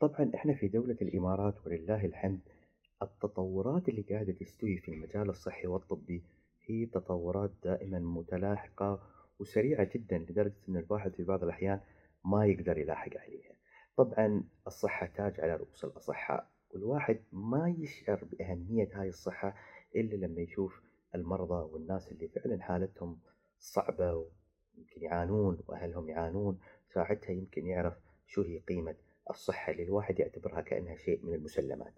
طبعًا إحنا في دولة الإمارات ولله الحمد، التطورات اللي قاعدة تستوي في المجال الصحي والطبي هي تطورات دائمًا متلاحقة وسريعة جدًا لدرجة إن الواحد في بعض الأحيان ما يقدر يلاحق عليها. طبعًا الصحة تاج على رؤوس الأصحاء، والواحد ما يشعر بأهمية هاي الصحة إلا لما يشوف المرضى والناس اللي فعلًا حالتهم صعبة ويمكن يعانون وأهلهم يعانون، ساعتها يمكن يعرف شو هي قيمة الصحة اللي الواحد يعتبرها كأنها شيء من المسلمات.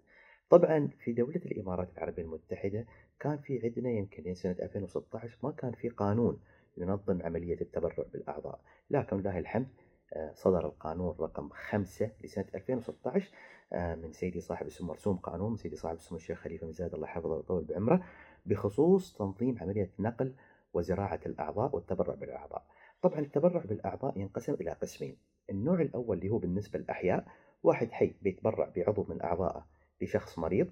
طبعًا في دولة الإمارات العربية المتحدة كان في عندنا يمكن سنة 2016 ما كان في قانون ينظم عملية التبرع بالأعضاء، لكن ولله الحمد آه، صدر القانون رقم 5 لسنة 2016 آه، من سيدي صاحب السمو مرسوم قانون من سيدي صاحب السمو الشيخ خليفة بن زايد الله يحفظه ويطول بعمره بخصوص تنظيم عملية نقل وزراعة الأعضاء والتبرع بالأعضاء. طبعًا التبرع بالأعضاء ينقسم إلى قسمين، النوع الأول اللي هو بالنسبة للأحياء، واحد حي بيتبرع بعضو من أعضائه لشخص مريض،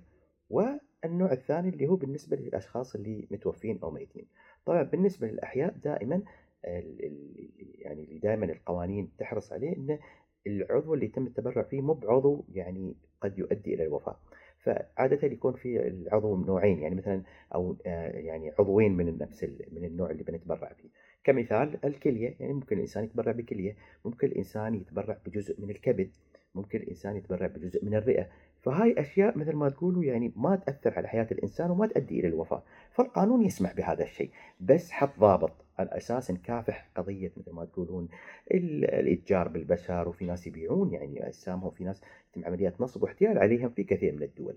والنوع الثاني اللي هو بالنسبة للأشخاص اللي متوفين أو ميتين. طبعًا بالنسبة للأحياء دائمًا يعني اللي دائما القوانين تحرص عليه انه العضو اللي يتم التبرع فيه مو بعضو يعني قد يؤدي إلى الوفاة فعادة يكون في العضو نوعين يعني مثلا أو آه، يعني عضوين من نفس من النوع اللي بنتبرع فيه كمثال الكلية يعني ممكن الإنسان يتبرع بكلية ممكن الإنسان يتبرع بجزء من الكبد ممكن الإنسان يتبرع بجزء من الرئة. فهاي أشياء مثل ما تقولوا يعني ما تأثر على حياة الإنسان وما تؤدي إلى الوفاة. فالقانون يسمح بهذا الشيء. بس حط ضابط. على أساس نكافح قضية مثل ما تقولون ال- الإتجار بالبشر وفي ناس يبيعون يعني أجسامهم في ناس يتم عمليات نصب واحتيال عليهم في كثير من الدول.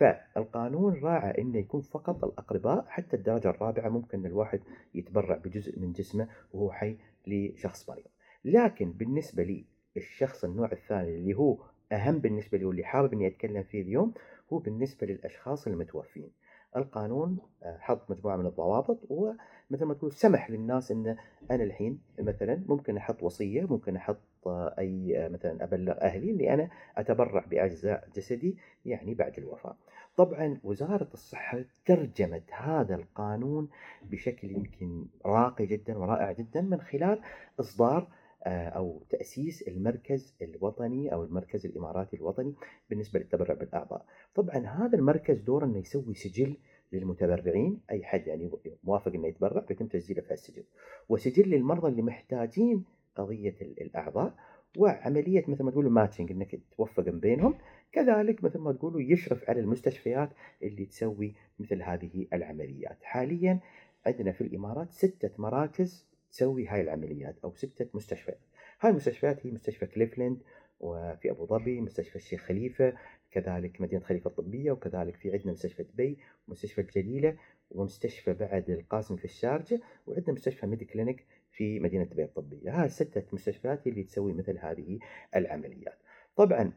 فالقانون راعى إنه يكون فقط الأقرباء حتى الدرجة الرابعة ممكن الواحد يتبرع بجزء من جسمه وهو حي لشخص مريض. لكن بالنسبة لي الشخص النوع الثاني اللي هو أهم بالنسبة لي واللي حابب إني أتكلم فيه اليوم هو بالنسبة للأشخاص المتوفين. القانون آه، حط مجموعة من الضوابط ومثل ما تقول سمح للناس إن أنا الحين مثلا ممكن أحط وصية ممكن أحط آه، أي آه، مثلا أبلغ أهلي إني أنا أتبرع بأجزاء جسدي يعني بعد الوفاة. طبعا وزارة الصحة ترجمت هذا القانون بشكل يمكن راقي جدا ورائع جدا من خلال إصدار أو تأسيس المركز الوطني أو المركز الإماراتي الوطني بالنسبة للتبرع بالأعضاء. طبعا هذا المركز دوره إنه يسوي سجل للمتبرعين أي حد يعني موافق إنه يتبرع بيتم تسجيله في السجل وسجل للمرضى اللي محتاجين قضية ال- الأعضاء وعملية مثل ما تقولوا matching إنك توفق بينهم. كذلك مثل ما تقولوا يشرف على المستشفيات اللي تسوي مثل هذه العمليات. حاليا عندنا في الإمارات ستة مراكز تسوي هاي العمليات أو سته مستشفيات هاي المستشفيات هي مستشفى كليفلاند وفي أبو ظبي مستشفى الشيخ خليفة كذلك مدينة خليفة الطبية وكذلك في عندنا مستشفى دبي ومستشفى الجليلة ومستشفى القاسمي في الشارجة وعندنا مستشفى ميدي كلينيك في مدينة دبي الطبية. هاي ستة مستشفيات اللي تسوي مثل هذه العمليات. طبعا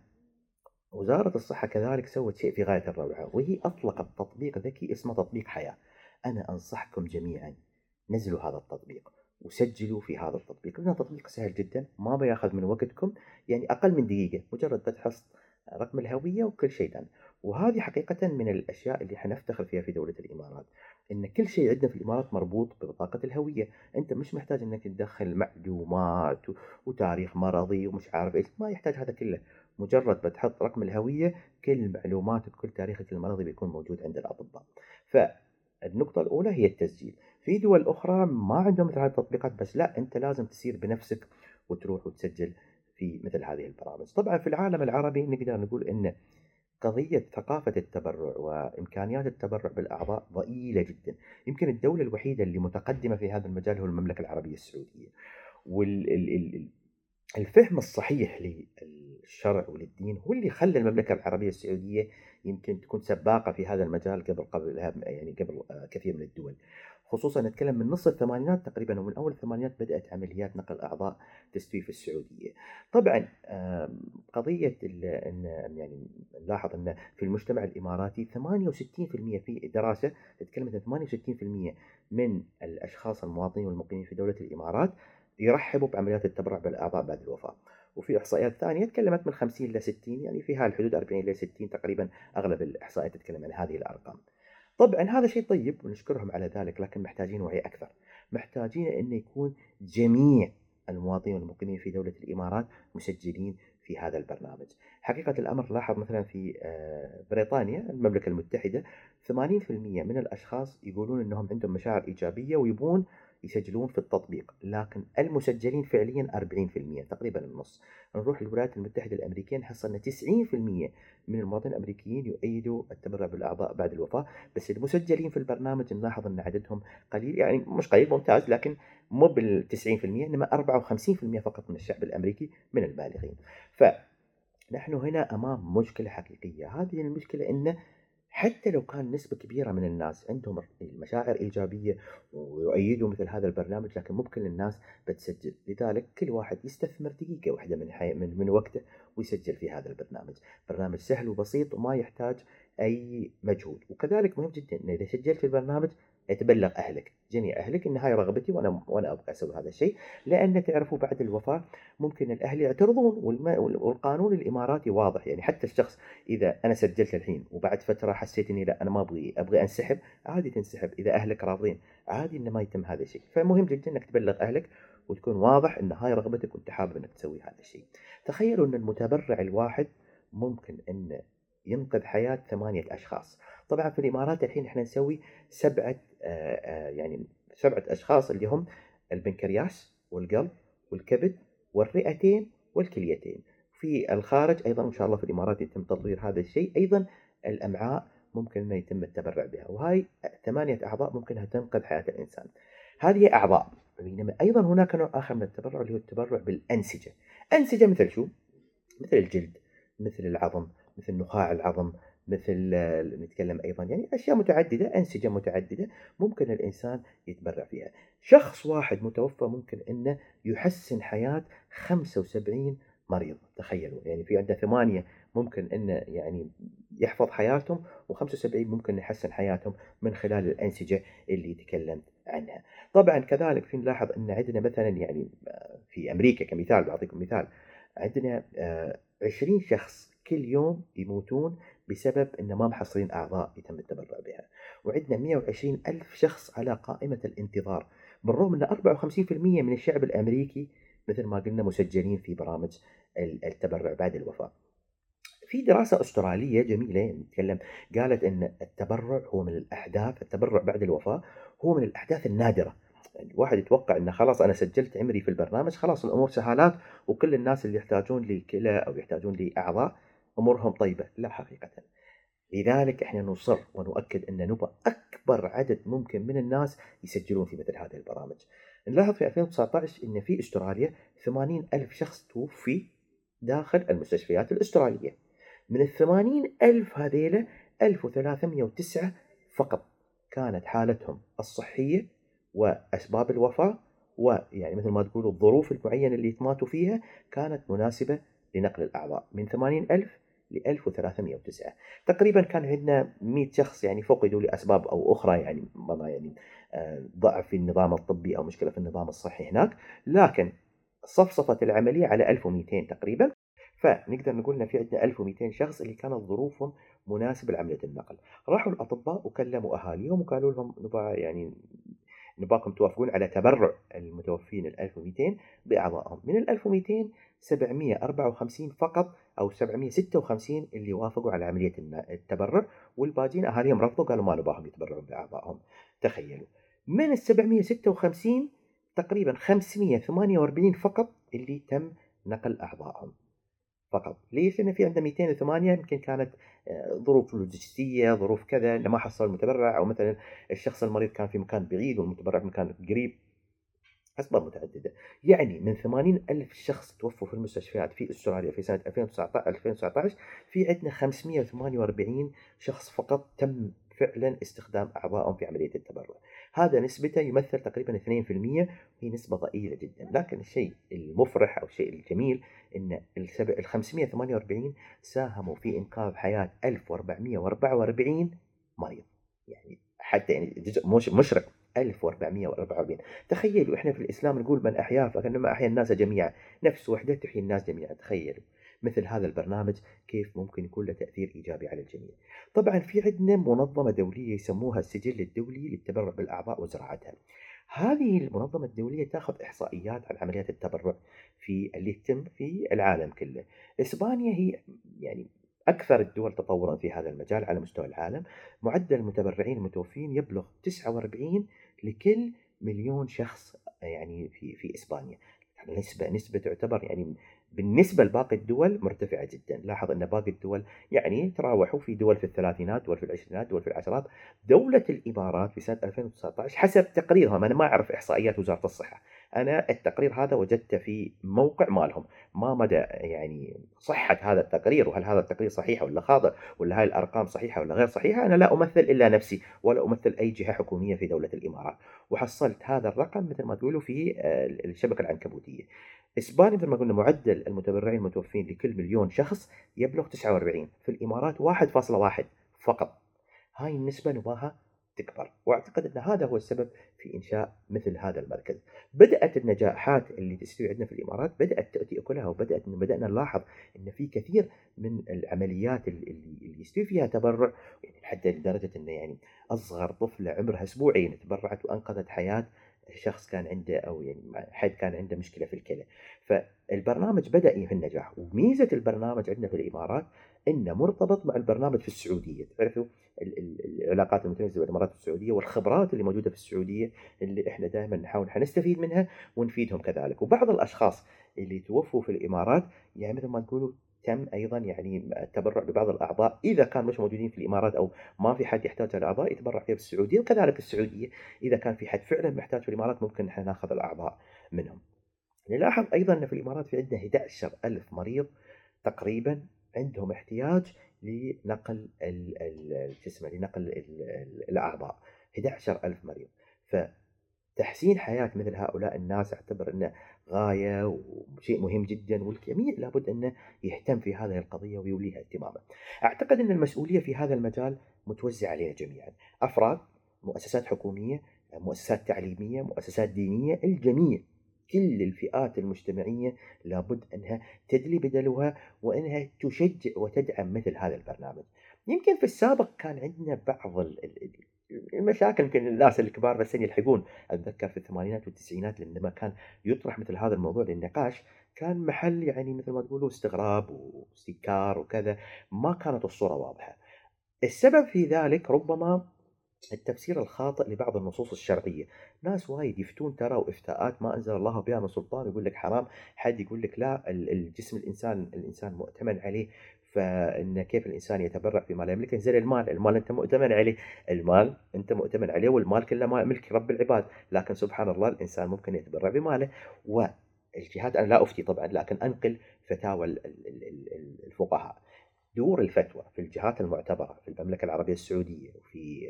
وزارة الصحة كذلك سوت شيء في غاية الروعة وهي أطلقت تطبيق ذكي اسمه تطبيق حياة. أنا أنصحكم جميعا نزلوا هذا التطبيق. وسجلوا في هذا التطبيق. لأنه تطبيق سهل جدا ما بياخذ من وقتكم يعني أقل من دقيقة مجرد بتحط رقم الهوية وكل شيء ثاني وهذه حقيقة من الأشياء اللي حنفتخر فيها في دولة الإمارات إن كل شيء عندنا في الإمارات مربوط ببطاقة الهوية. أنت مش محتاج إنك تدخل معلومات وتاريخ مرضي ومش عارف إيش ما يحتاج هذا كله. مجرد بتحط رقم الهوية كل معلوماتك كل تاريخك المرضي بيكون موجود عند الأطباء. فالنقطة الأولى هي التسجيل. في دول أخرى ما عندهم مثل هذه التطبيقات بس لا أنت لازم تسير بنفسك وتروح وتسجل في مثل هذه البرامج. طبعا في العالم العربي نقدر نقول أن قضية ثقافة التبرع وإمكانيات التبرع بالأعضاء ضئيلة جدا. يمكن الدولة الوحيدة اللي متقدمة في هذا المجال هو المملكة العربية السعودية. والفهم الصحيح للشرع وللدين هو اللي خلى المملكة العربية السعودية يمكن تكون سباقة في هذا المجال قبل قبل يعني قبل كثير من الدول. خصوصا نتكلم من نص الثمانينات تقريبا ومن أول الثمانينات بدأت عمليات نقل أعضاء تستوي في السعودية. طبعا قضية إن يعني نلاحظ إن في المجتمع الإماراتي 68% في دراسة تتكلم عن 68% من الأشخاص المواطنين والمقيمين في دولة الإمارات يرحبوا بعمليات التبرع بالأعضاء بعد الوفاة. وفي إحصائيات ثانية تكلمت من 50 إلى 60 يعني في هاي الحدود 40 إلى 60 تقريبا أغلب الإحصائيات تتكلم عن هذه الأرقام. طبعا هذا شيء طيب ونشكرهم على ذلك لكن محتاجين وعي أكثر. محتاجين انه يكون جميع المواطنين والمقيمين في دولة الإمارات مسجلين في هذا البرنامج حقيقة الأمر لاحظ مثلا في آه، بريطانيا المملكة المتحدة 80% من الأشخاص يقولون أنهم عندهم مشاعر إيجابية ويبون يسجلون في التطبيق لكن المسجلين فعليا 40% تقريبا النص. نروح للولايات المتحدة الأمريكية نحصل أن 90% من المواطنين الأمريكيين يؤيدوا التبرع بالأعضاء بعد الوفاة. بس المسجلين في البرنامج نلاحظ أن عددهم قليل يعني مش قليل ممتاز لكن مو بال 90% إنما 54% فقط من الشعب الأمريكي من البالغين. فنحن هنا أمام مشكلة حقيقية. هذه المشكلة أن حتى لو كان نسبة كبيرة من الناس عندهم المشاعر إيجابية ويؤيدوا مثل هذا البرنامج لكن مو كل الناس بتسجل. لذلك كل واحد يستثمر دقيقة واحدة من, حي... من من وقته ويسجل في هذا البرنامج. برنامج سهل وبسيط وما يحتاج أي مجهود. وكذلك مهم جدا إذا سجلت في البرنامج تبلغ أهلك جميع أهلك إن هاي رغبتي وأنا وأنا أبغى أسوي هذا الشيء. لأن تعرفوا بعد الوفاة ممكن الأهل يعترضون والقانون الإماراتي واضح. يعني حتى الشخص إذا أنا سجلت الحين وبعد فترة حسيت إني لا أنا ما أبغي أبغي أنسحب عادي تنسحب. إذا أهلك راضين عادي إنه ما يتم هذا الشيء. فمهم جدا إنك تبلغ أهلك وتكون واضح إن هاي رغبتك وأنت حابب إنك تسوي هذا الشيء. تخيلوا إن المتبرع الواحد ممكن انه ينقذ حياة ثمانية أشخاص. طبعا في الإمارات الحين إحنا نسوي سبعة آه، آه، يعني سبعة أشخاص اللي هم البنكرياس والقلب والكبد والرئتين والكليتين. في الخارج أيضا إن شاء الله في الإمارات يتم تطوير هذا الشيء. أيضا الأمعاء ممكن إنه يتم التبرع بها. وهاي ثمانية أعضاء ممكن انها تنقذ حياة الإنسان. هذه أعضاء بينما أيضا هناك نوع آخر من التبرع اللي هو التبرع بالأنسجة. أنسجة مثل شو؟ مثل الجلد مثل العظم مثل نخاع العظم مثل نتكلم أيضا يعني أشياء متعددة أنسجة متعددة ممكن الإنسان يتبرع فيها. شخص واحد متوفى ممكن إنه يحسن حياة 75 مريض تخيلوا يعني في عندنا ثمانية ممكن إنه يعني يحفظ حياتهم و75 ممكن يحسن حياتهم من خلال الأنسجة اللي تكلمت عنها. طبعا كذلك في نلاحظ إن عندنا مثلا يعني في أمريكا كمثال بعطيكم مثال عندنا 20 آه، شخص كل يوم يموتون بسبب أن ما محصلين أعضاء يتم التبرع بها. وعندنا 120 ألف شخص على قائمة الانتظار بالرغم أن 54% من الشعب الأمريكي مثل ما قلنا مسجلين في برامج التبرع بعد الوفاة. في دراسة أسترالية جميلة نتكلم قالت أن التبرع هو من الأحداث التبرع بعد الوفاة هو من الأحداث النادرة. الواحد يتوقع إنه خلاص أنا سجلت عمري في البرنامج خلاص الأمور سهالات وكل الناس اللي يحتاجون لي كلى أو يحتاجون لي اعضاء أمورهم طيبة لا حقيقة لذلك إحنا نصر ونؤكد أن نبغى أكبر عدد ممكن من الناس يسجلون في مثل هذه البرامج. نلاحظ في 2019 إن في أستراليا 80 ألف شخص توفي داخل المستشفيات الأسترالية. من ال 80 ألف هذيله 1309 فقط كانت حالتهم الصحية وأسباب الوفاة ويعني مثل ما تقولوا الظروف المعينة اللي ماتوا فيها كانت مناسبة لنقل الأعضاء من 80 ألف ل 1309 تقريبا كان عندنا 100 شخص يعني فقدوا لأسباب أو أخرى يعني ما يعني آه، ضعف في النظام الطبي أو مشكلة في النظام الصحي هناك. لكن صفصفت العملية على 1200 تقريبا. فنقدر نقول إن في عندنا 1200 شخص اللي كانت ظروفهم مناسبة لعملية النقل. راحوا الأطباء وكلموا أهاليهم وقالوا لهم نبغى يعني نبغاكم توافقون على تبرع المتوفين ال 1200 بأعضائهم. من ال 1200 754 فقط أو 756 اللي وافقوا على عملية التبرع والباقيين أهاليهم رفضوا قالوا ما نبغاهم يتبرعون بأعضائهم. تخيلوا. من ال 756 تقريبا 548 فقط اللي تم نقل أعضائهم. فقط. ليش؟ لأن في عندنا 208 يمكن كانت آه، ظروف لوجستية ظروف كذا ما حصل المتبرع أو مثلا الشخص المريض كان في مكان بعيد والمتبرع في مكان قريب. أسباب متعددة. يعني من 80 ألف شخص توفوا في المستشفيات في أستراليا في سنة 2019 2019 في عندنا 548 شخص فقط تم فعلا استخدام أعضائهم في عملية التبرع. هذا نسبته يمثل تقريبا 2% وهي نسبة ضئيلة جدا. لكن الشيء المفرح أو الشيء الجميل أن ال 548 ساهموا في إنقاذ حياة 1444 مريض يعني حتى يعني جزء مشرق. 1444 تخيلوا إحنا في الإسلام نقول من احيا فكأنما احيا الناس جميعا نفس وحدة تحيي الناس جميعا تخيلوا مثل هذا البرنامج كيف ممكن يكون له تأثير إيجابي على الجميع. طبعا في عندنا منظمة دولية يسموها السجل الدولي للتبرع بالأعضاء وزراعتها. هذه المنظمة الدولية تأخذ إحصائيات عن عمليات التبرع في اللي تتم في العالم كله. إسبانيا هي يعني أكثر الدول تطورًا في هذا المجال على مستوى العالم، معدل المتبرعين المتوفين يبلغ 49 لكل مليون شخص يعني في في إسبانيا، يعني نسبة نسبة تعتبر يعني بالنسبة لباقي الدول مرتفعة جدًا، لاحظ أن باقي الدول يعني يتراوحوا في دول في الثلاثينات، دول في العشرينات، دول في العشرات، دولة الإمارات في سنة 2019 حسب تقريرهم. أنا ما أعرف إحصائيات وزارة الصحة، أنا التقرير هذا وجدته في موقع مالهم، ما مدى يعني صحة هذا التقرير وهل هذا التقرير صحيح والّا خاطئ والّا هاي الأرقام صحيحة والّا غير صحيحة، أنا لا أمثل إلا نفسي ولا أمثل أي جهة حكومية في دولة الإمارات، وحصلت هذا الرقم مثل ما تقولوا في آآ الشبكة العنكبوتية. إسبانيا مثل ما قلنا معدل المتبرعين المتوفين لكل مليون شخص يبلغ 49 في الإمارات 1.1 فقط. هاي النسبة نباها تكبر وأعتقد أن هذا هو السبب في إنشاء مثل هذا المركز. بدأت النجاحات اللي تستوي عندنا في الإمارات بدأت تأتي أكلها وبدأت بدأنا نلاحظ إن في كثير من العمليات اللي اللي يستوي فيها تبرع يعني حتى لدرجة انه يعني أصغر طفلة عمرها أسبوعين تبرعت وأنقذت حياة شخص كان عنده أو يعني حد كان عنده مشكلة في الكلى فالبرنامج بدأ في النجاح وميزة البرنامج عندنا في الإمارات إنه مرتبط مع البرنامج في السعودية. تعرفوا العلاقات المتميزه بين الامارات والسعودية والخبرات اللي موجودة في السعودية اللي إحنا دائما نحاول نستفيد منها ونفيدهم كذلك. وبعض الأشخاص اللي توفوا في الإمارات يعني مثل ما تقولوا تم أيضا يعني التبرع ببعض الأعضاء. إذا كان مش موجودين في الإمارات أو ما في حد يحتاج الاعضاء يتبرع فيها في السعوديه وكذلك السعودية إذا كان في حد فعلا محتاج في الإمارات ممكن إحنا ناخذ الأعضاء منهم. نلاحظ أيضا إن في الإمارات في عندنا 11000 مريض تقريبا عندهم احتياج لنقل الجسم لنقل الأعضاء. 11000 مريض. فتحسين حياة مثل هؤلاء الناس أعتبر إنه غاية وشيء مهم جدا والجميع لابد إنه يهتم في هذه القضية ويوليها اهتماما. أعتقد إن المسؤولية في هذا المجال متوزعة علينا جميعا، أفراد، مؤسسات حكومية، مؤسسات تعليمية، مؤسسات دينية، الجميع كل الفئات المجتمعية لابد أنها تدلي بدلوها وأنها تشجع وتدعم مثل هذا البرنامج يمكن في السابق كان عندنا بعض المشاكل يمكن الناس الكبار بس يلحقون أتذكر في الثمانينات والتسعينات لما كان يطرح مثل هذا الموضوع للنقاش كان محل يعني مثل ما تقولوا استغراب واستنكار وكذا ما كانت الصورة واضحة. السبب في ذلك ربما التفسير الخاطئ لبعض النصوص الشرعية، ناس وايد يفتون ترى وافتاءات ما أنزل الله بها من سلطان يقول لك حرام، حد يقول لك لا الجسم الإنسان الإنسان مؤتمن عليه فإن كيف الإنسان يتبرع فيما لا يملكه؟ زي المال، المال أنت مؤتمن عليه، المال أنت مؤتمن عليه والمال كله ما ملك رب العباد، لكن سبحان الله الإنسان ممكن يتبرع بماله. والجهات أنا لا أفتي طبعا لكن أنقل فتاوى الفقهاء. دور الفتوى في الجهات المعتبرة في المملكة العربية السعودية وفي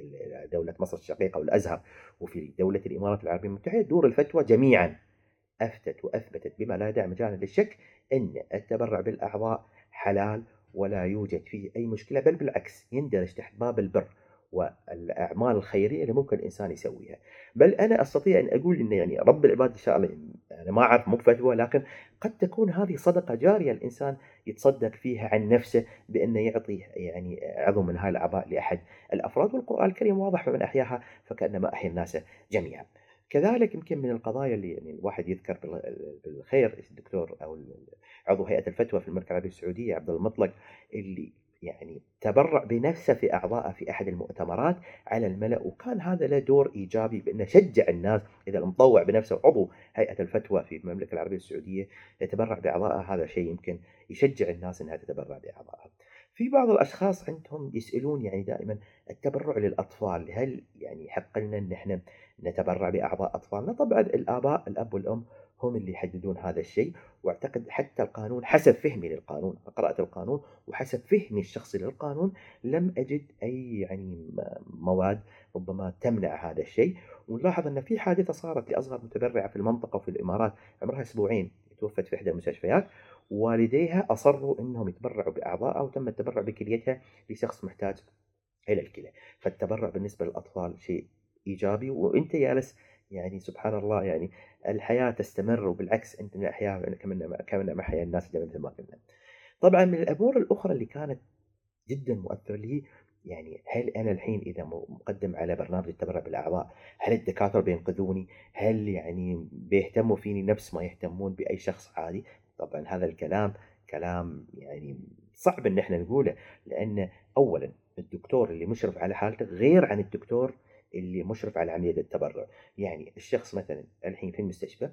دولة مصر الشقيقة والأزهر وفي دولة الإمارات العربية المتحدة دور الفتوى جميعا أفتت وأثبتت بما لا يدع مجال للشك أن التبرع بالأعضاء حلال ولا يوجد فيه أي مشكلة بل بالعكس يندرج تحت باب البر والأعمال الخيرية اللي ممكن الإنسان يسويها. بل أنا أستطيع أن أقول أن يعني رب العباد إن شاء الله أنا ما أعرف مو فتوى لكن قد تكون هذه صدقة جارية الإنسان يتصدق فيها عن نفسه بأنه يعطي يعني عضو من هاي الأعضاء لأحد. الأفراد والقرآن الكريم واضح فمن أحياها فكأنما أحيا الناس جميعا. كذلك يمكن من القضايا اللي يعني الواحد يذكر بالخير الدكتور أو عضو هيئة الفتوى في المملكة العربية السعودية عبد المطلق اللي يعني تبرع بنفسه في أعضائه في أحد المؤتمرات على الملأ. وكان هذا له دور إيجابي بأنه شجع الناس إذا المطوع بنفسه عضو هيئة الفتوى في المملكة العربية السعودية يتبرع بأعضائه. هذا شيء يمكن يشجع الناس أنها تتبرع بأعضائها. في بعض الأشخاص عندهم يسألون يعني دائما التبرع للأطفال هل يعني يحق لنا أن إحنا نتبرع بأعضاء أطفالنا؟ طبعا الآباء الأب والأم هم اللي يحددون هذا الشيء واعتقد حتى القانون حسب فهمي للقانون قرأت القانون وحسب فهمي الشخصي للقانون لم أجد أي يعني مواد ربما تمنع هذا الشيء. ونلاحظ أن في حادثة صارت لأصغر متبرعة في المنطقة وفي الإمارات عمرها أسبوعين توفت في إحدى المستشفيات. والديها أصروا أنهم يتبرعوا بأعضائها وتم التبرع بكليتها لشخص محتاج إلى الكلى. فالتبرع بالنسبة للأطفال شيء إيجابي وأنت جالس يعني سبحان الله يعني الحياة تستمر وبالعكس أنت من الأحياء كمان كمان ما حيا الناس مثل ما قلنا طبعا من الأمور الأخرى اللي كانت جدا مؤثرة لي يعني هل أنا الحين إذا مقدم على برنامج التبرع بالأعضاء هل الدكاترة بينقذوني؟ هل يعني بيهتموا فيني نفس ما يهتمون بأي شخص عادي؟ طبعا هذا الكلام كلام يعني صعب إن إحنا نقوله لأن اولا الدكتور اللي مشرف على حالته غير عن الدكتور اللي مشرف على عملية التبرع. يعني الشخص مثلا الحين في المستشفى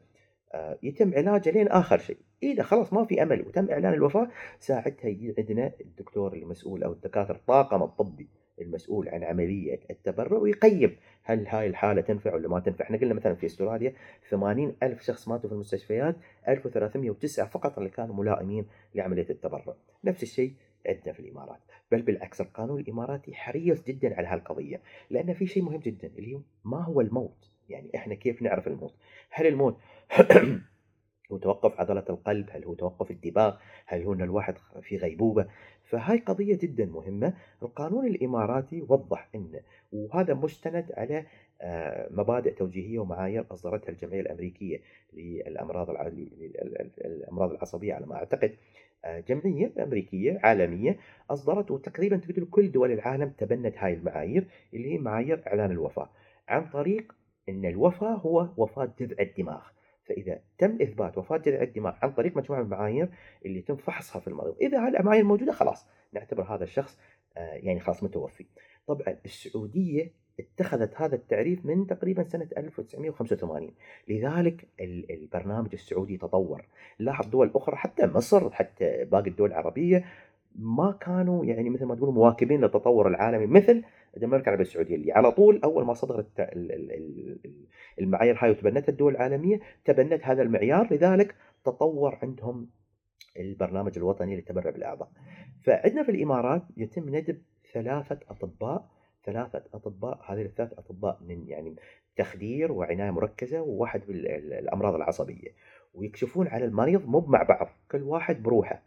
آه، يتم علاجه لين آخر شيء. إذا خلاص ما في أمل وتم إعلان الوفاة ساعتها يجي عندنا الدكتور المسؤول أو الدكاترة الطاقم الطبي المسؤول عن عملية التبرع ويقيم هل هاي الحالة تنفع ولا ما تنفع. إحنا قلنا مثلا في أستراليا 80 ألف شخص ماتوا في المستشفيات 1309 فقط اللي كانوا ملائمين لعملية التبرع. نفس الشيء عندنا في الإمارات. بل بالعكس القانون الإماراتي حريص جدا على هالقضية لأن في شيء مهم جدا اللي هو ما هو الموت؟ يعني إحنا كيف نعرف الموت؟ هل الموت هو توقف عضلة القلب؟ هل هو توقف الدماغ؟ هل هو أن الواحد في غيبوبة؟ فهاي قضية جدا مهمة. القانون الإماراتي وضح أن وهذا مستند على آه، مبادئ توجيهية ومعايير أصدرتها الجمعية الأمريكية للأمراض الأمراض العصبية على ما أعتقد. جمعية أمريكية عالمية أصدرت وتقريبا تقدر كل دول العالم تبنت هاي المعايير اللي هي معايير إعلان الوفاة عن طريق أن الوفاة هو وفاة جذع الدماغ. فإذا تم إثبات وفاة جذع الدماغ عن طريق مجموعة من المعايير اللي يتم فحصها في المريض إذا هذه المعايير موجودة خلاص نعتبر هذا الشخص آه، يعني خلاص متوفي. طبعا السعودية اتخذت هذا التعريف من تقريبا سنة 1985 لذلك البرنامج السعودي تطور. لاحظ دول أخرى حتى مصر حتى باقي الدول العربية ما كانوا يعني مثل ما تقول مواكبين للتطور العالمي مثل المملكه العربية السعودية اللي على طول أول ما صدرت المعايير هاي وتبنتها الدول العالمية تبنت هذا المعيار. لذلك تطور عندهم البرنامج الوطني للتبرع بالأعضاء. فعندنا في الإمارات يتم ندب ثلاثة أطباء ثلاثة أطباء هذه الثلاث أطباء من يعني تخدير وعناية مركزة وواحد بالامراض العصبية. ويكشفون على المريض مو مع بعض كل واحد بروحه.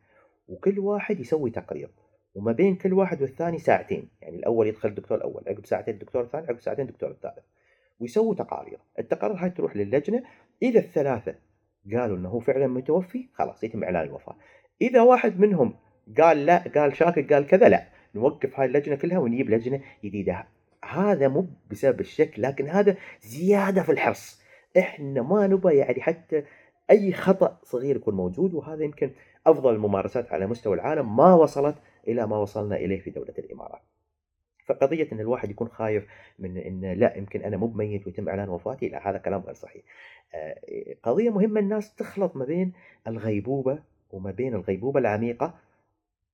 وكل واحد يسوي تقرير. وما بين كل واحد والثاني ساعتين. يعني الأول يدخل الدكتور الأول عقب ساعتين الدكتور الثاني عقب ساعتين الدكتور الثالث. ويسووا تقارير. التقارير هاي تروح للجنة. إذا الثلاثة قالوا هو فعلا متوفي خلاص يتم إعلان الوفاة. إذا واحد منهم قال لا قال شاكك قال كذا لا. نوقف هاي اللجنة كلها ونجيب لجنة جديدة هذا مو بسبب الشك لكن هذا زيادة في الحرص إحنا ما نبغى يعني حتى أي خطأ صغير يكون موجود وهذا يمكن أفضل الممارسات على مستوى العالم ما وصلت إلى ما وصلنا إليه في دولة الإمارات. فقضية إن الواحد يكون خايف من إن لا يمكن أنا مو ميت ويتم إعلان وفاتي لا هذا كلام غير صحيح. آه، قضية مهمة الناس تخلط ما بين الغيبوبة وما بين الغيبوبة العميقة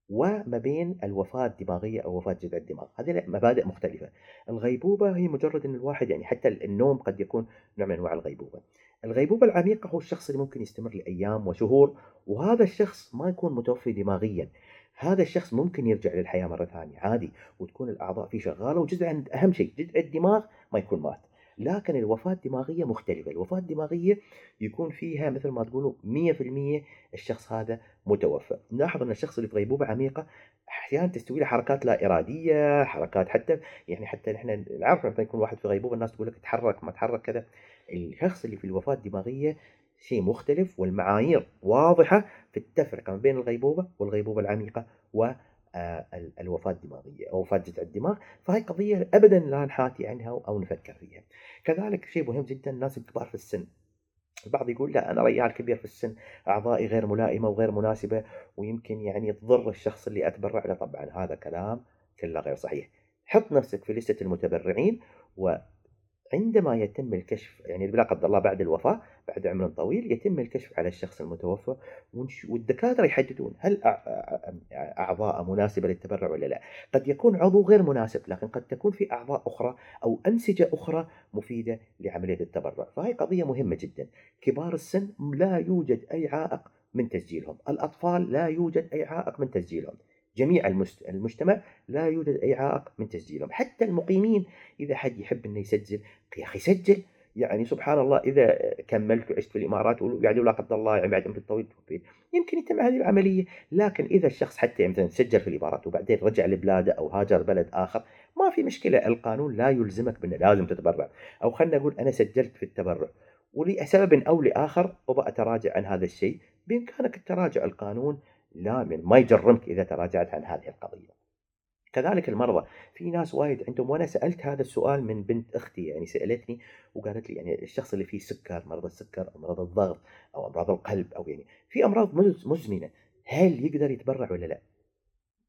وما بين الوفاة الدماغية أو وفاة جذع الدماغ. هذه مبادئ مختلفة. الغيبوبة هي مجرد أن الواحد يعني حتى النوم قد يكون نوع من أنواع الغيبوبة. الغيبوبة العميقة هو الشخص اللي ممكن يستمر لأيام وشهور وهذا الشخص ما يكون متوفي دماغيا. هذا الشخص ممكن يرجع للحياة مرة ثانية عادي وتكون الأعضاء فيه شغالة وجزء أهم شيء جذع الدماغ ما يكون مات. لكن الوفاة الدماغية مختلفة. الوفاة الدماغية يكون فيها مثل ما تقولوا 100% الشخص هذا متوفى. نلاحظ أن الشخص اللي في غيبوبة عميقة أحيانا تستوي له حركات لا إرادية حركات حتى يعني حتى إحنا نعرف لما يكون واحد في غيبوبه الناس تقول لك تحرك ما تحرك كذا. الشخص اللي في الوفاة الدماغية شيء مختلف والمعايير واضحة في التفرقة ما بين الغيبوبه والغيبوبة العميقة و آه، الوفاة الدماغية أو وفاة جذع الدماغ. فهي قضية أبدا لا نحاتي عنها أو نفكر فيها. كذلك شيء مهم جدا الناس الكبار في السن. البعض يقول لا أنا ريال كبير في السن أعضائي غير ملائمة وغير مناسبة ويمكن يعني تضر الشخص اللي أتبرع له. طبعا هذا كلام كله غير صحيح. حط نفسك في لستة المتبرعين و عندما يتم الكشف يعني لا قدر الله بعد الوفاة بعد عمر طويل يتم الكشف على الشخص المتوفى والدكاترة يحددون هل أعضاء مناسبة للتبرع ولا لا. قد يكون عضو غير مناسب لكن قد تكون في أعضاء أخرى أو أنسجة أخرى مفيدة لعملية التبرع. فهي قضية مهمة جدا. كبار السن لا يوجد أي عائق من تسجيلهم. الأطفال لا يوجد أي عائق من تسجيلهم. جميع المجتمع لا يوجد أي عائق من تسجيلهم. حتى المقيمين إذا حد يحب أنه يسجل يا أخي سجل. يعني سبحان الله إذا كملت وعشت في الإمارات وقاعد لا قدر الله يعني بعد عمر طويل توفيت يمكن يتم هذه العملية. لكن إذا الشخص حتى مثلا سجل في الإمارات وبعدين رجع لبلاده أو هاجر بلد آخر ما في مشكلة. القانون لا يلزمك بأنه لازم تتبرع. أو خلينا نقول أنا سجلت في التبرع. ولسبب أو لآخر أبغى أتراجع عن هذا الشيء. بإمكانك التراجع القانون لا من ما يجرمك إذا تراجعت عن هذه القضية. كذلك المرضى. في ناس وايد عندهم وأنا سألت هذا السؤال من بنت أختي يعني سألتني وقالت لي يعني الشخص اللي فيه سكر مرض السكر أو مرض الضغط أو أمراض القلب أو يعني في أمراض مز- مزمنة. هل يقدر يتبرع ولا لا؟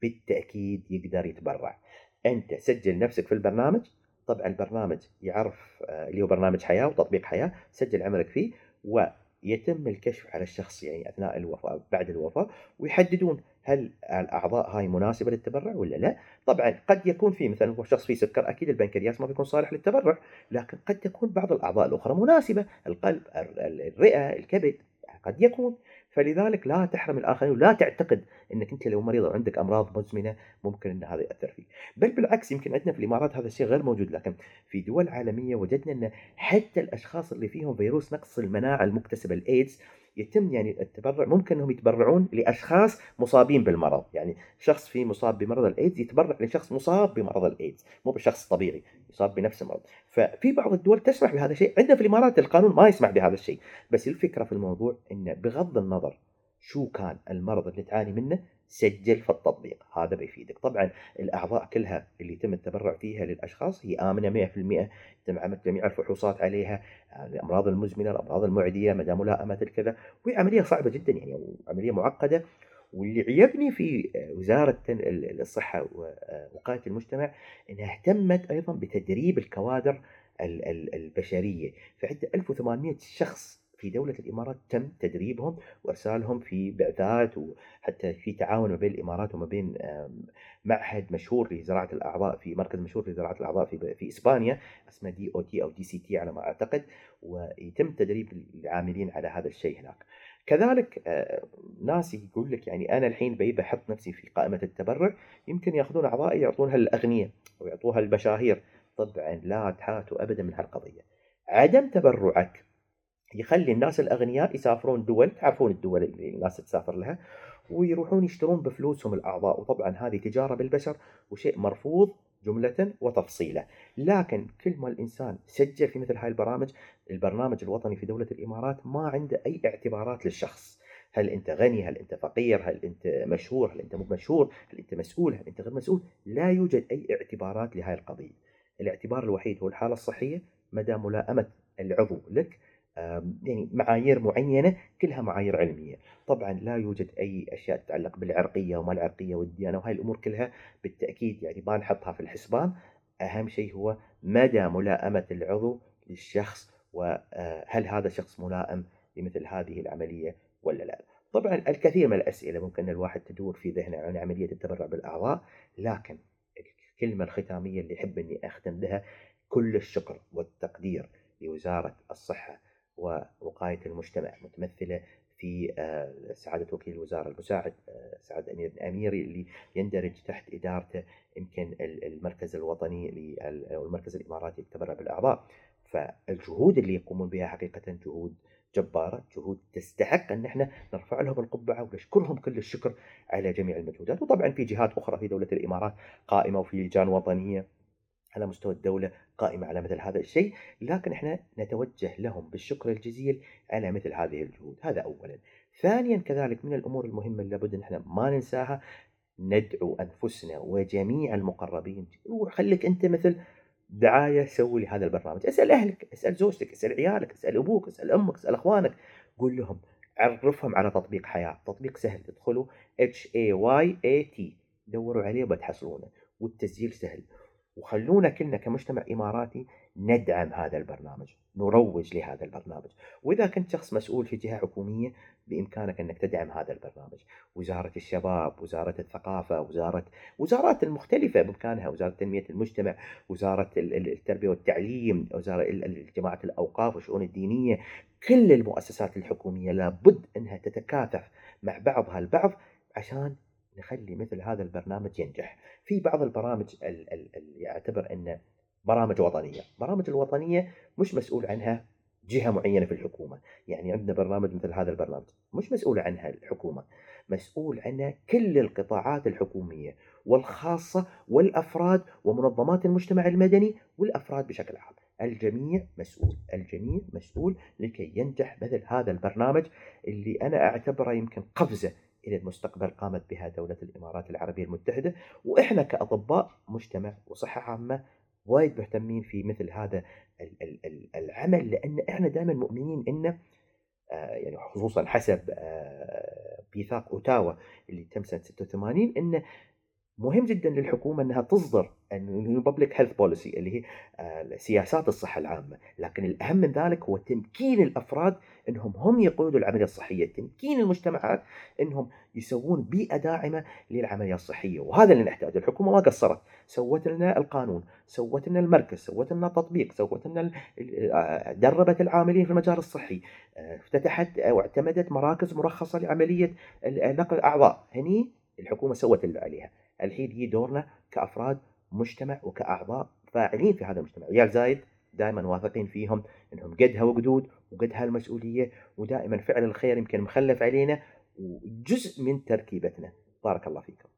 بالتأكيد يقدر يتبرع. أنت سجل نفسك في البرنامج. طبعا البرنامج يعرف آه، اللي هو برنامج حياة وتطبيق حياة. سجل عمرك فيه ويتم الكشف على الشخص يعني أثناء الوفاة بعد الوفاة ويحددون هل الأعضاء هاي مناسبة للتبرع ولا لا؟ طبعا قد يكون في مثلا هو شخص فيه سكر أكيد البنكرياس ما بيكون صالح للتبرع لكن قد تكون بعض الأعضاء الأخرى مناسبة القلب ال- الرئة الكبد قد يكون فلذلك لا تحرم الآخرين ولا تعتقد إنك أنت لو مريض وعندك أمراض مزمنة ممكن إن هذا يأثر فيك. بل بالعكس يمكن عندنا في الإمارات هذا الشيء غير موجود لكن في دول عالمية وجدنا إن حتى الأشخاص اللي فيهم فيروس نقص المناعة المكتسبة الايدز يتم يعني التبرع ممكن إنهم يتبرعون لأشخاص مصابين بالمرض، يعني شخص فيه مصاب بمرض الإيدز يتبرع لشخص مصاب بمرض الإيدز، مو بشخص طبيعي يصاب بنفس المرض، ففي بعض الدول تسمح بهذا الشيء، عندنا في الإمارات القانون ما يسمح بهذا الشيء، بس الفكرة في الموضوع إن بغض النظر شو كان المرض اللي تعاني منه سجل في التطبيق. هذا بيفيدك. طبعا الأعضاء كلها اللي يتم التبرع فيها للأشخاص هي آمنة 100% تم عمل جميع الفحوصات عليها الأمراض المزمنة الأمراض المعدية مدى ملائمة الكذا. وهي عملية صعبة جدا يعني وعملية معقدة. واللي عيبني في وزارة الصحة ووقاية المجتمع إنها اهتمت أيضا بتدريب الكوادر ال- ال- البشرية. فعندنا 1800 شخص في دولة الإمارات تم تدريبهم وإرسالهم في بعثات وحتى في تعاون ما بين الإمارات وما بين معهد مشهور لزراعة الأعضاء في مركز مشهور لزراعة الأعضاء في في إسبانيا اسمه DO T أو DCT على ما أعتقد ويتم تدريب العاملين على هذا الشيء هناك. كذلك آه، ناس يقول لك يعني أنا الحين بي بحط نفسي في قائمة التبرع يمكن يأخذون أعضائي يعطونها للأغنياء ويعطوها للمشاهير طبعا لا تحاتوا أبدا من هالقضية. عدم تبرعك يخلي الناس الأغنياء يسافرون دول تعرفون الدول اللي الناس تسافر لها ويروحون يشترون بفلوسهم الأعضاء. وطبعا هذه تجارة بالبشر وشيء مرفوض جملة وتفصيلا لكن كل ما الإنسان سجل في مثل هاي البرامج البرنامج الوطني في دولة الإمارات ما عنده أي اعتبارات للشخص. هل أنت غني؟ هل أنت فقير؟ هل أنت مشهور؟ هل أنت مو مشهور؟ هل أنت مسؤول؟ هل أنت غير مسؤول؟ لا يوجد أي اعتبارات لهذه القضية. الاعتبار الوحيد هو الحالة الصحية مدى ملائمة العضو لك يعني معايير معينة كلها معايير علمية. طبعا لا يوجد أي أشياء تتعلق بالعرقية وما العرقية والديانة وهاي الأمور كلها بالتأكيد يعني ما نحطها في الحسبان. أهم شيء هو مدى ملائمة العضو للشخص وهل هذا الشخص ملائم لمثل هذه العملية ولا لا. طبعا الكثير من الأسئلة ممكن الواحد تدور في ذهنه عن عملية التبرع بالأعضاء لكن الكلمة الختامية اللي أحب أني أختم بها كل الشكر والتقدير لوزارة الصحة ووقاية المجتمع متمثلة في آه، سعادة وكيل الوزارة المساعد آه، سعد أمير الأميري اللي يندرج تحت إدارته يمكن ال- المركز الوطني أو المركز الإماراتي للتبرع بالأعضاء. فالجهود اللي يقومون بها حقيقة جهود جبارة جهود تستحق أن إحنا نرفع لهم القبعة ونشكرهم كل الشكر على جميع المجهودات. وطبعا في جهات أخرى في دولة الإمارات قائمة وفي لجان وطنية. على مستوى الدولة قائمة على مثل هذا الشيء لكن إحنا نتوجه لهم بالشكر الجزيل على مثل هذه الجهود. هذا أولا. ثانيا كذلك من الأمور المهمة اللي لابد إن إحنا ما ننساها ندعو أنفسنا وجميع المقربين. وخليك أنت مثل دعاية سوي لهذا البرنامج. اسأل أهلك اسأل زوجتك اسأل عيالك اسأل أبوك اسأل أمك اسأل أخوانك. قول لهم عرفهم على تطبيق حياة. تطبيق سهل. تدخلوا H A Y A T. دوروا عليه وبتحصلونه. والتسجيل سهل. وخلونا كلنا كمجتمع إماراتي ندعم هذا البرنامج نروج لهذا البرنامج. وإذا كنت شخص مسؤول في جهة حكومية بإمكانك أنك تدعم هذا البرنامج. وزارة الشباب وزارة الثقافة وزارة وزارات المختلفة بإمكانها وزارة تنمية المجتمع وزارة ال- ال- التربية والتعليم وزارة ال- ال- جماعة الأوقاف والشؤون الدينية. كل المؤسسات الحكومية لابد أنها تتكاتف مع بعضها البعض عشان نخلي مثل هذا البرنامج ينجح. في بعض البرامج ال- ال- اللي يعتبر أن برامج وطنية. برامج الوطنية مش مسؤول عنها جهة معينة في الحكومة. يعني عندنا برنامج مثل هذا البرنامج مش مسؤولة عنها الحكومة. مسؤول عنها كل القطاعات الحكومية والخاصة والأفراد ومنظمات المجتمع المدني والأفراد بشكل عام. الجميع مسؤول. الجميع مسؤول لكي ينجح مثل هذا البرنامج اللي أنا أعتبره يمكن قفزة إلى المستقبل قامت بها دولة الإمارات العربية المتحدة. وإحنا كأطباء مجتمع وصحة عامة وايد مهتمين في مثل هذا العمل لأن إحنا دائما مؤمنين أنه آه، يعني خصوصا حسب آه، ميثاق أوتاوا اللي تم سنة 86 إنه مهم جدا للحكومة أنها تصدر public health policy اللي هي آه، سياسات الصحة العامة، لكن الأهم من ذلك هو تمكين الأفراد إنهم هم يقودوا العملية الصحية، تمكين المجتمعات إنهم يسوون بيئة داعمة للعملية الصحية، وهذا اللي نحتاجه، الحكومة ما قصرت، سوت لنا القانون، سوت لنا المركز، سوت لنا تطبيق، سوت لنا آه، دربت العاملين في المجال الصحي، آه، افتتحت أو اعتمدت مراكز مرخصة لعملية نقل الأعضاء، هني الحكومة سوت اللي عليها. الحين هي دورنا كأفراد مجتمع وكأعضاء فاعلين في هذا المجتمع. عيال زايد دائما واثقين فيهم إنهم قدها وقدود وقدها المسؤوليه ودائما فعل الخير يمكن مخلف علينا وجزء من تركيبتنا. بارك الله فيكم.